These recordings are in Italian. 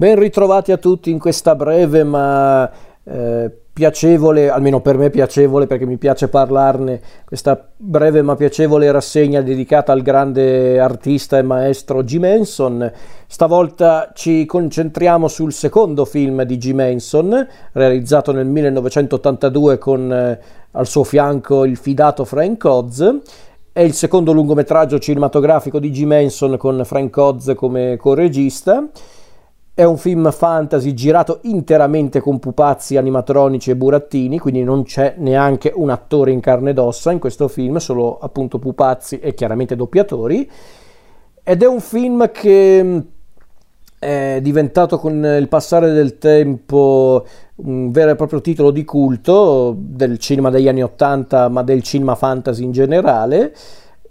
Ben ritrovati a tutti in questa breve ma eh, piacevole, almeno per me piacevole perché mi piace parlarne, questa breve ma piacevole rassegna dedicata al grande artista e maestro Jim Henson. Stavolta ci concentriamo sul secondo film di Jim Henson, realizzato nel 1982 con eh, al suo fianco il fidato Frank Oz. È il secondo lungometraggio cinematografico di Jim Henson con Frank Oz come co-regista. È un film fantasy girato interamente con pupazzi animatronici e burattini, quindi non c'è neanche un attore in carne ed ossa in questo film, solo appunto pupazzi e chiaramente doppiatori. Ed è un film che mm, è diventato con il passare del tempo un vero e proprio titolo di culto del cinema degli anni Ottanta, ma del cinema fantasy in generale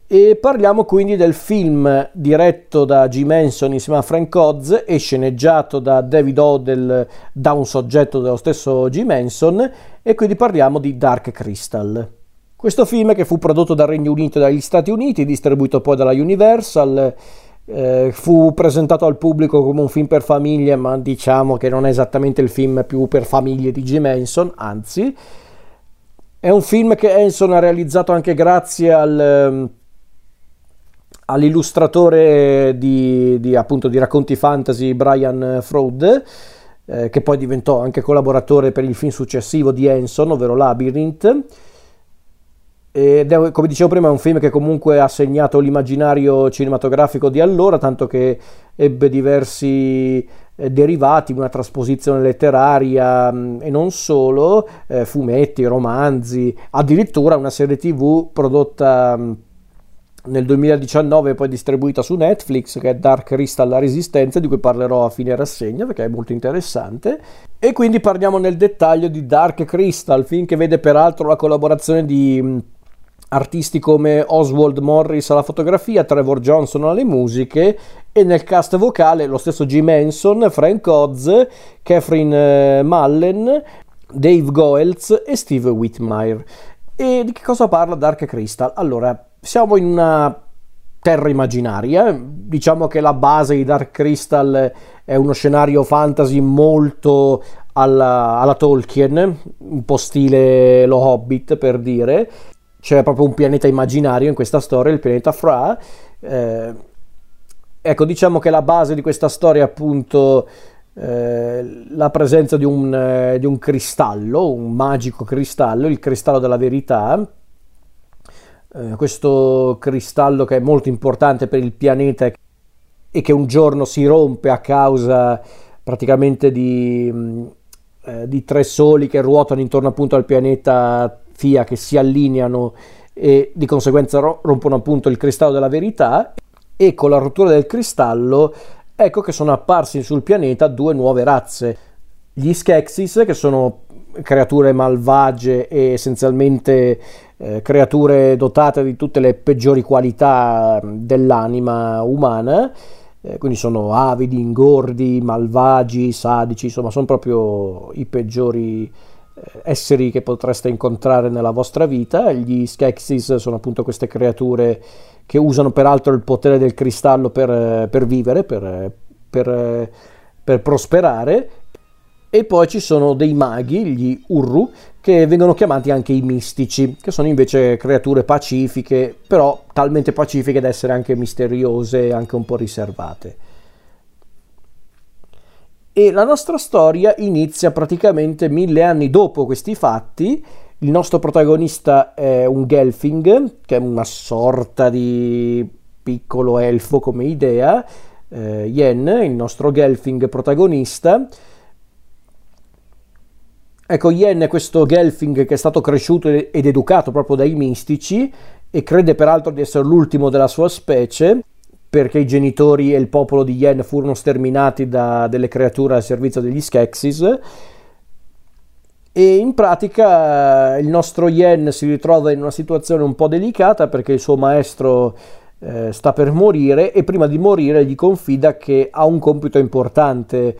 e parliamo quindi del film diretto da Jim Henson insieme a Frank Oz e sceneggiato da David Odell da un soggetto dello stesso Jim Henson e quindi parliamo di Dark Crystal. Questo film che fu prodotto dal Regno Unito e dagli Stati Uniti, distribuito poi dalla Universal, eh, fu presentato al pubblico come un film per famiglie, ma diciamo che non è esattamente il film più per famiglie di Jim Henson, anzi è un film che Henson ha realizzato anche grazie al all'illustratore di, di, appunto, di racconti fantasy Brian Froud, eh, che poi diventò anche collaboratore per il film successivo di Henson, ovvero Labyrinth. Ed è, come dicevo prima, è un film che comunque ha segnato l'immaginario cinematografico di allora, tanto che ebbe diversi eh, derivati, una trasposizione letteraria mm, e non solo, eh, fumetti, romanzi, addirittura una serie tv prodotta mm, nel 2019 poi distribuita su Netflix che è Dark Crystal La Resistenza di cui parlerò a fine rassegna perché è molto interessante e quindi parliamo nel dettaglio di Dark Crystal film che vede peraltro la collaborazione di artisti come Oswald Morris alla fotografia, Trevor Johnson alle musiche e nel cast vocale lo stesso Jim Henson, Frank Oz, Catherine eh, Mullen, Dave Goelz e Steve Whitmire. E di che cosa parla Dark Crystal? Allora, siamo in una terra immaginaria, diciamo che la base di Dark Crystal è uno scenario fantasy molto alla, alla Tolkien, un po' stile lo Hobbit per dire, c'è proprio un pianeta immaginario in questa storia, il pianeta Fra. Eh, ecco, diciamo che la base di questa storia è appunto eh, la presenza di un, eh, di un cristallo, un magico cristallo, il cristallo della verità, eh, questo cristallo che è molto importante per il pianeta e che un giorno si rompe a causa praticamente di, mm, eh, di tre soli che ruotano intorno appunto al pianeta Fia che si allineano e di conseguenza rompono appunto il cristallo della verità. E con la rottura del cristallo ecco che sono apparsi sul pianeta due nuove razze. Gli Skeksis che sono creature malvagie e essenzialmente eh, creature dotate di tutte le peggiori qualità dell'anima umana, eh, quindi sono avidi, ingordi, malvagi, sadici, insomma sono proprio i peggiori eh, esseri che potreste incontrare nella vostra vita. Gli Skeksis sono appunto queste creature che usano peraltro il potere del cristallo per, per vivere, per, per, per prosperare e poi ci sono dei maghi, gli Urru, che vengono chiamati anche i mistici, che sono invece creature pacifiche, però talmente pacifiche da essere anche misteriose e anche un po' riservate. E la nostra storia inizia praticamente mille anni dopo questi fatti. Il nostro protagonista è un Gelfing, che è una sorta di piccolo elfo come idea. Eh, Yen, il nostro Gelfing protagonista, Ecco, Yen è questo Gelfing che è stato cresciuto ed educato proprio dai mistici e crede peraltro di essere l'ultimo della sua specie perché i genitori e il popolo di Yen furono sterminati da delle creature al servizio degli Skeksis. E in pratica il nostro Yen si ritrova in una situazione un po' delicata perché il suo maestro eh, sta per morire e prima di morire gli confida che ha un compito importante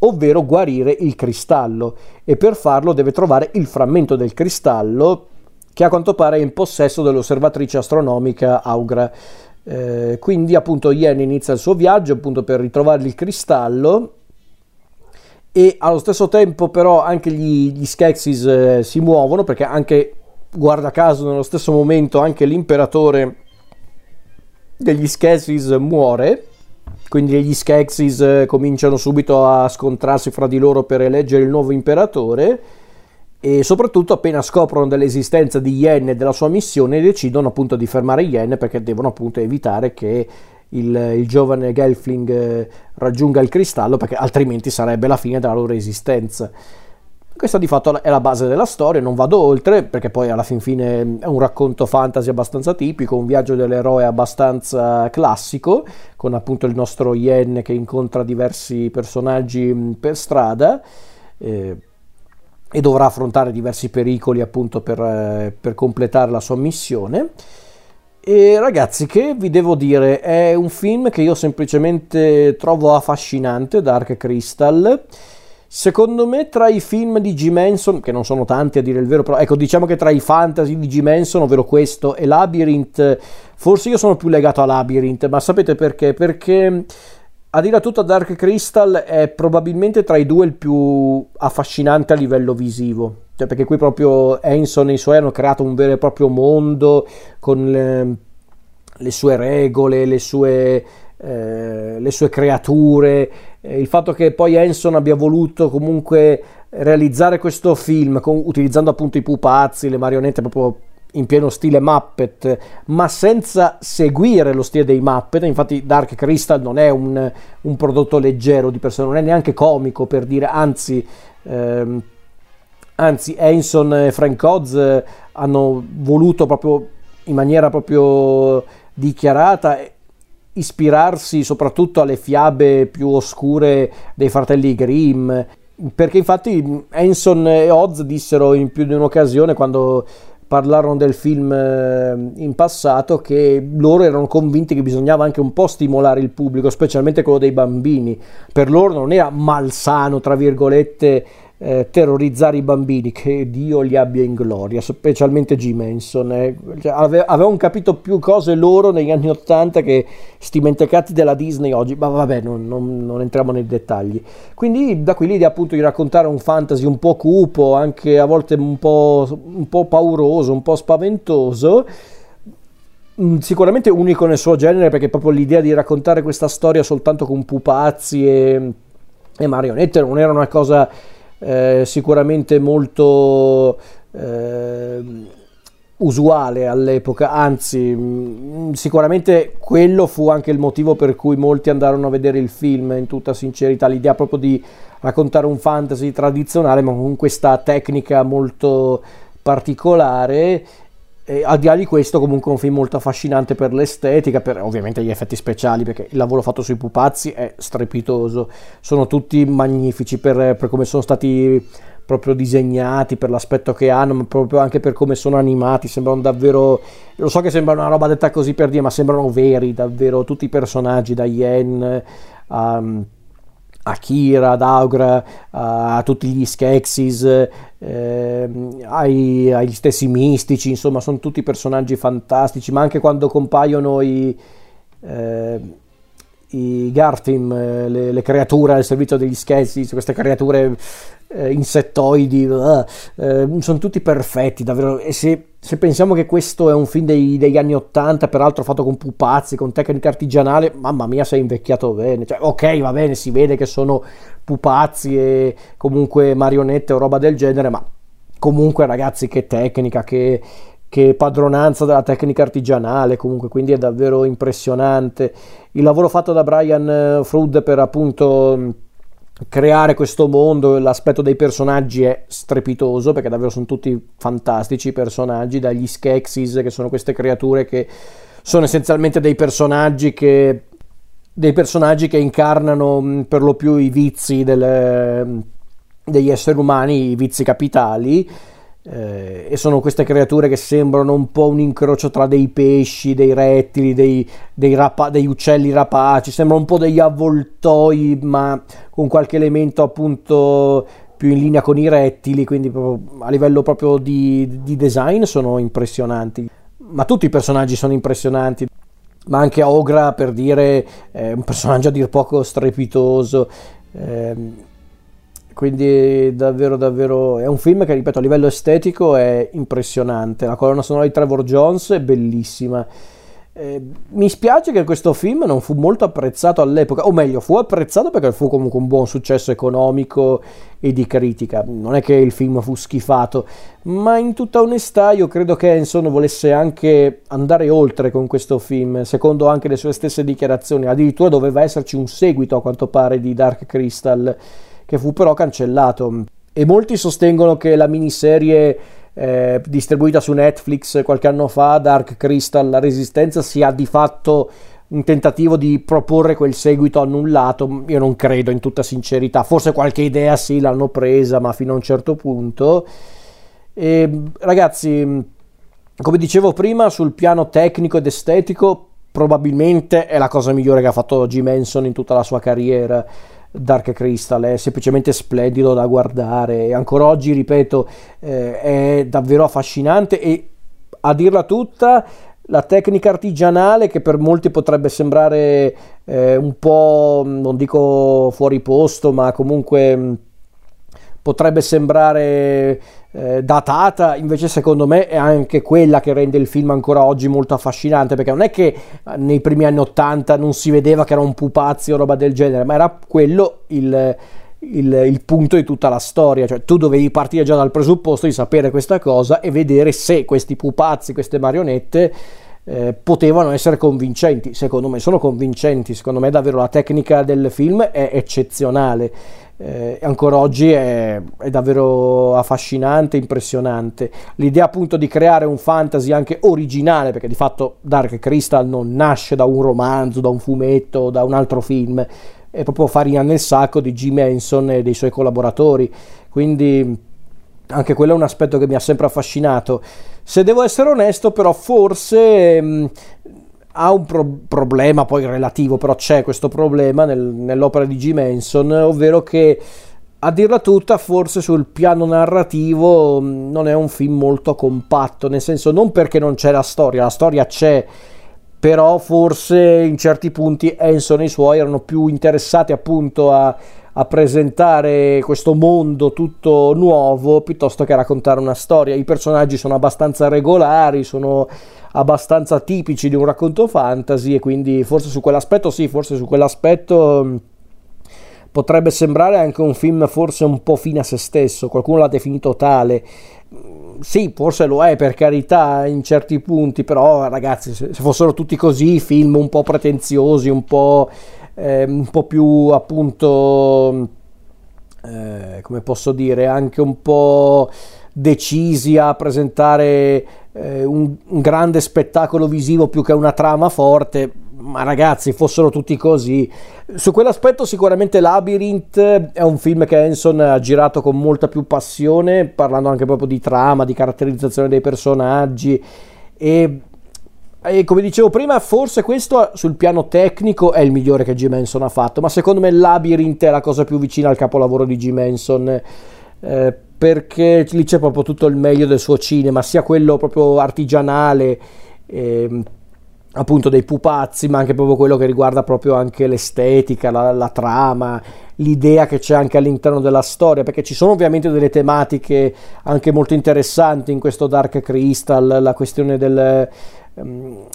ovvero guarire il cristallo. E per farlo deve trovare il frammento del cristallo che a quanto pare è in possesso dell'osservatrice astronomica Augra. Eh, quindi appunto Yen inizia il suo viaggio appunto per ritrovare il cristallo. E allo stesso tempo però anche gli, gli Skeksis eh, si muovono perché anche guarda caso nello stesso momento anche l'imperatore degli Skeksis muore quindi gli Skeksis eh, cominciano subito a scontrarsi fra di loro per eleggere il nuovo imperatore e soprattutto appena scoprono dell'esistenza di Yen e della sua missione decidono appunto di fermare Yen perché devono appunto evitare che il, il giovane Gelfling eh, raggiunga il cristallo perché altrimenti sarebbe la fine della loro esistenza. Questa di fatto è la base della storia, non vado oltre perché poi alla fin fine è un racconto fantasy abbastanza tipico, un viaggio dell'eroe abbastanza classico, con appunto il nostro Yen che incontra diversi personaggi mm, per strada eh, e dovrà affrontare diversi pericoli appunto per, eh, per completare la sua missione. E ragazzi, che vi devo dire, è un film che io semplicemente trovo affascinante, Dark Crystal. Secondo me tra i film di G. Manson, che non sono tanti a dire il vero, però ecco diciamo che tra i fantasy di G. Manson, ovvero questo e Labyrinth, forse io sono più legato a Labyrinth, ma sapete perché? Perché a dire tutto Dark Crystal è probabilmente tra i due il più affascinante a livello visivo cioè perché qui proprio Enson e i suoi hanno creato un vero e proprio mondo con le, le sue regole, le sue, eh, le sue creature, il fatto che poi Enson abbia voluto comunque realizzare questo film con, utilizzando appunto i pupazzi, le marionette proprio in pieno stile Muppet, ma senza seguire lo stile dei Muppet. Infatti, Dark Crystal non è un, un prodotto leggero di persona, non è neanche comico per dire, anzi. Ehm, anzi Hanson e Frank Oz eh, hanno voluto proprio in maniera proprio dichiarata ispirarsi soprattutto alle fiabe più oscure dei fratelli Grimm perché infatti Hanson e Oz dissero in più di un'occasione quando parlarono del film eh, in passato che loro erano convinti che bisognava anche un po' stimolare il pubblico, specialmente quello dei bambini. Per loro non era malsano, tra virgolette, eh, terrorizzare i bambini, che Dio li abbia in gloria, specialmente G. Manson. Eh. Cioè, ave- avevano capito più cose loro negli anni Ottanta che sti mentecati della Disney oggi, ma vabbè, non, non, non, entriamo nei dettagli. Quindi da qui l'idea appunto di raccontare un fantasy un po' cupo, anche a volte un po', un po pauroso, un po' spaventoso mm, sicuramente unico nel suo genere perché proprio l'idea di raccontare questa storia soltanto con pupazzi e, e marionette non era una cosa eh, sicuramente molto eh, usuale all'epoca, anzi mm, sicuramente quello fu anche il motivo per cui molti andarono a vedere il film, in tutta sincerità, l'idea proprio di raccontare un fantasy tradizionale ma con questa tecnica molto particolare e al di là di questo, comunque, è un film molto affascinante per l'estetica, per ovviamente gli effetti speciali, perché il lavoro fatto sui pupazzi è strepitoso. Sono tutti magnifici per, per come sono stati proprio disegnati, per l'aspetto che hanno, ma proprio anche per come sono animati. Sembrano davvero. Lo so che sembra una roba detta così per dire, ma sembrano veri, davvero. Tutti i personaggi, da Yen a. Um, Akira, ad Augra, a tutti gli Skeksis, eh, ai, agli stessi mistici, insomma sono tutti personaggi fantastici, ma anche quando compaiono i, eh, i Garthim, eh, le, le, creature al servizio degli Skeksis, queste creature eh, insettoidi, uh, sono tutti perfetti, davvero, e se se pensiamo che questo è un film dei, degli anni 80, peraltro fatto con pupazzi, con tecnica artigianale, mamma mia, sei invecchiato bene. Cioè, ok, va bene, si vede che sono pupazzi e comunque marionette o roba del genere, ma comunque, ragazzi, che tecnica, che, che padronanza della tecnica artigianale, comunque, quindi è davvero impressionante. Il lavoro fatto da Brian eh, Flood per appunto creare questo mondo, l'aspetto dei personaggi è strepitoso perché davvero sono tutti fantastici i personaggi, dagli Skeksis che sono queste creature che sono essenzialmente dei personaggi che, dei personaggi che incarnano per lo più i vizi del, degli esseri umani, i vizi capitali eh, e sono queste creature che sembrano un po' un incrocio tra dei pesci, dei rettili, dei, dei, rapa- degli uccelli rapaci, sembrano un po' degli avvoltoi, ma con qualche elemento appunto più in linea con i rettili, quindi a livello proprio di, di design sono impressionanti. Ma tutti i personaggi sono impressionanti ma anche Ogra per dire è un personaggio a dir poco strepitoso. Eh, quindi davvero davvero è un film che ripeto a livello estetico è impressionante la colonna sonora di Trevor Jones è bellissima eh, mi spiace che questo film non fu molto apprezzato all'epoca, o meglio, fu apprezzato perché fu comunque un buon successo economico e di critica. Non è che il film fu schifato, ma in tutta onestà io credo che Henson volesse anche andare oltre con questo film, secondo anche le sue stesse dichiarazioni. Addirittura doveva esserci un seguito a quanto pare di Dark Crystal, che fu però cancellato. E molti sostengono che la miniserie eh, distribuita su Netflix qualche anno fa, Dark Crystal, la Resistenza, sia di fatto un tentativo di proporre quel seguito annullato. Io non credo in tutta sincerità, forse qualche idea sì l'hanno presa, ma fino a un certo punto. E, ragazzi, come dicevo prima, sul piano tecnico ed estetico, probabilmente è la cosa migliore che ha fatto Jim Henson in tutta la sua carriera Dark Crystal è semplicemente splendido da guardare. E ancora oggi, ripeto, eh, è davvero affascinante e a dirla tutta la tecnica artigianale che per molti potrebbe sembrare eh, un po', non dico fuori posto, ma comunque potrebbe sembrare eh, datata, invece secondo me è anche quella che rende il film ancora oggi molto affascinante, perché non è che eh, nei primi anni Ottanta non si vedeva che era un pupazzi o roba del genere, ma era quello il, il, il, punto di tutta la storia, cioè tu dovevi partire già dal presupposto di sapere questa cosa e vedere se questi pupazzi, queste marionette eh, potevano essere convincenti. Secondo me sono convincenti, secondo me davvero la tecnica del film è eccezionale eh, ancora oggi è, è, davvero affascinante, impressionante. L'idea appunto di creare un fantasy anche originale, perché di fatto Dark Crystal non nasce da un romanzo, da un fumetto, da un altro film, è proprio farina nel sacco di Jim Henson e dei suoi collaboratori. Quindi anche quello è un aspetto che mi ha sempre affascinato. Se devo essere onesto, però, forse mh, ha un pro- problema poi relativo, però c'è questo problema nel, nell'opera di Jim Henson, ovvero che a dirla tutta, forse sul piano narrativo mm, non è un film molto compatto, nel senso non perché non c'è la storia, la storia c'è, però forse in certi punti Henson e i suoi erano più interessati appunto a, a presentare questo mondo tutto nuovo piuttosto che raccontare una storia. I personaggi sono abbastanza regolari, sono abbastanza tipici di un racconto fantasy e quindi forse su quell'aspetto sì, forse su quell'aspetto mm, potrebbe sembrare anche un film forse un po' fine a se stesso, qualcuno l'ha definito tale. Mm, sì, forse lo è per carità in certi punti, però ragazzi, se fossero tutti così, film un po' pretenziosi, un po', eh, un po più appunto, eh, come posso dire, anche un po' decisi a presentare eh, un, un, grande spettacolo visivo più che una trama forte. Ma ragazzi, fossero tutti così. Su quell'aspetto sicuramente Labyrinth è un film che Henson ha girato con molta più passione, parlando anche proprio di trama, di caratterizzazione dei personaggi e e come dicevo prima, forse questo sul piano tecnico è il migliore che Jim Henson ha fatto, ma secondo me Labyrinth è la cosa più vicina al capolavoro di Jim Henson. Eh, perché lì c'è proprio tutto il meglio del suo cinema, sia quello proprio artigianale, eh, appunto dei pupazzi, ma anche proprio quello che riguarda proprio anche l'estetica, la, la, trama, l'idea che c'è anche all'interno della storia, perché ci sono ovviamente delle tematiche anche molto interessanti in questo Dark Crystal, la questione del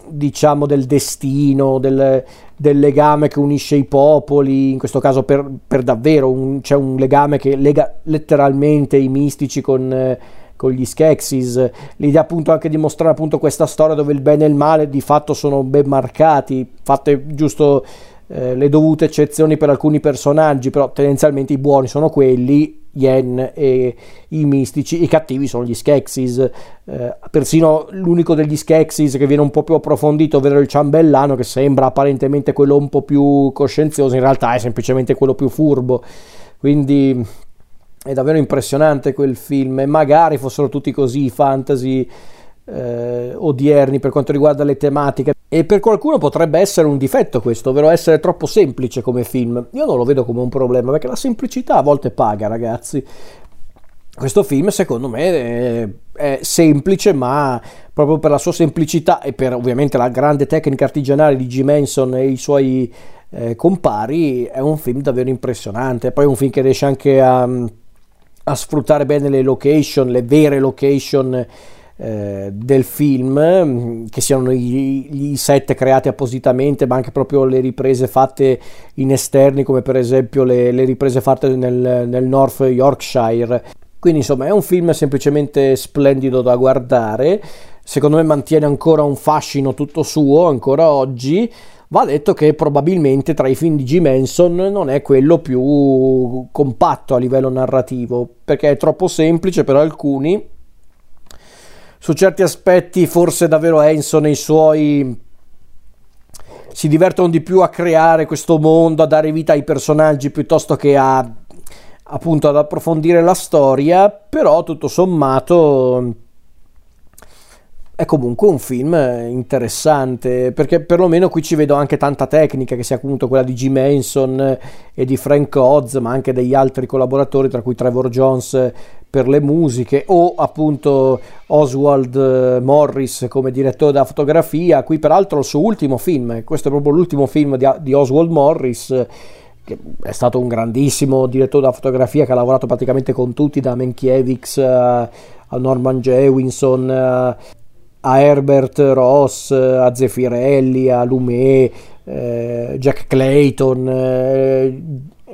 diciamo del destino, del, del, legame che unisce i popoli, in questo caso per, per davvero un, c'è un legame che lega letteralmente i mistici con, eh, con gli Skeksis, l'idea appunto anche di mostrare appunto questa storia dove il bene e il male di fatto sono ben marcati, fatte giusto eh, le dovute eccezioni per alcuni personaggi, però tendenzialmente i buoni sono quelli Yen e i mistici, i cattivi sono gli Skeksis, eh, persino l'unico degli Skeksis che viene un po' più approfondito, ovvero il ciambellano, che sembra apparentemente quello un po' più coscienzioso, in realtà è semplicemente quello più furbo. Quindi è davvero impressionante quel film magari fossero tutti così fantasy eh, odierni per quanto riguarda le tematiche. E per qualcuno potrebbe essere un difetto questo, ovvero essere troppo semplice come film. Io non lo vedo come un problema, perché la semplicità a volte paga, ragazzi. Questo film, secondo me, è, è semplice, ma proprio per la sua semplicità e per ovviamente la grande tecnica artigianale di Jim Henson e i suoi eh, compari, è un film davvero impressionante. Poi è un film che riesce anche a, a sfruttare bene le location, le vere location del film, che siano i, i, set creati appositamente, ma anche proprio le riprese fatte in esterni, come per esempio le, le riprese fatte nel, nel North Yorkshire. Quindi insomma è un film semplicemente splendido da guardare, secondo me mantiene ancora un fascino tutto suo ancora oggi Va detto che probabilmente tra i film di G. Manson non è quello più compatto a livello narrativo, perché è troppo semplice per alcuni. Su certi aspetti forse davvero Hanson e i suoi si divertono di più a creare questo mondo, a dare vita ai personaggi piuttosto che a appunto ad approfondire la storia, però tutto sommato è comunque un film interessante perché perlomeno qui ci vedo anche tanta tecnica che sia appunto quella di Jim Henson e di Frank Oz ma anche degli altri collaboratori tra cui Trevor Jones per le musiche o appunto Oswald Morris come direttore della fotografia. Qui peraltro il suo ultimo film questo è proprio l'ultimo film di, di Oswald Morris che è stato un grandissimo direttore della fotografia che ha lavorato praticamente con tutti da Mankiewicz a Norman Jewinson a Herbert Ross, a Zeffirelli, a Lumet, eh, Jack Clayton, eh,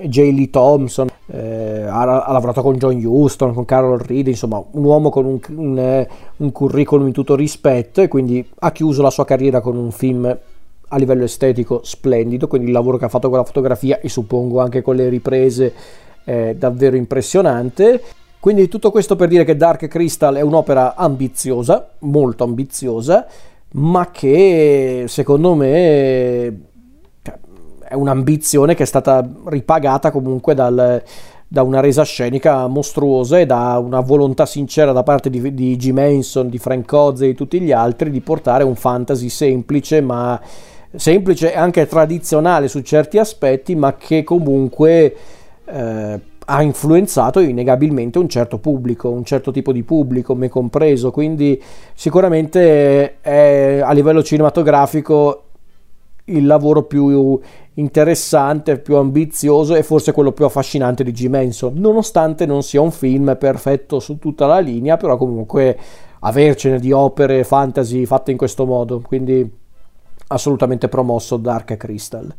J. Lee Thompson, eh, ha, ha, lavorato con John Huston, con Carol Reed, insomma un uomo con un, un, eh, un curriculum in tutto rispetto e quindi ha chiuso la sua carriera con un film a livello estetico splendido, quindi il lavoro che ha fatto con la fotografia e suppongo anche con le riprese è davvero impressionante. Quindi tutto questo per dire che Dark Crystal è un'opera ambiziosa, molto ambiziosa, ma che secondo me cioè, è un'ambizione che è stata ripagata comunque dal, da una resa scenica mostruosa e da una volontà sincera da parte di, di G. Manson, di Frank Oz e di tutti gli altri di portare un fantasy semplice ma semplice e anche tradizionale su certi aspetti ma che comunque eh, ha influenzato innegabilmente un certo pubblico, un certo tipo di pubblico, me compreso, quindi sicuramente è a livello cinematografico il lavoro più interessante, più ambizioso e forse quello più affascinante di Jim Henson, nonostante non sia un film perfetto su tutta la linea, però comunque avercene di opere fantasy fatte in questo modo, quindi assolutamente promosso Dark Crystal.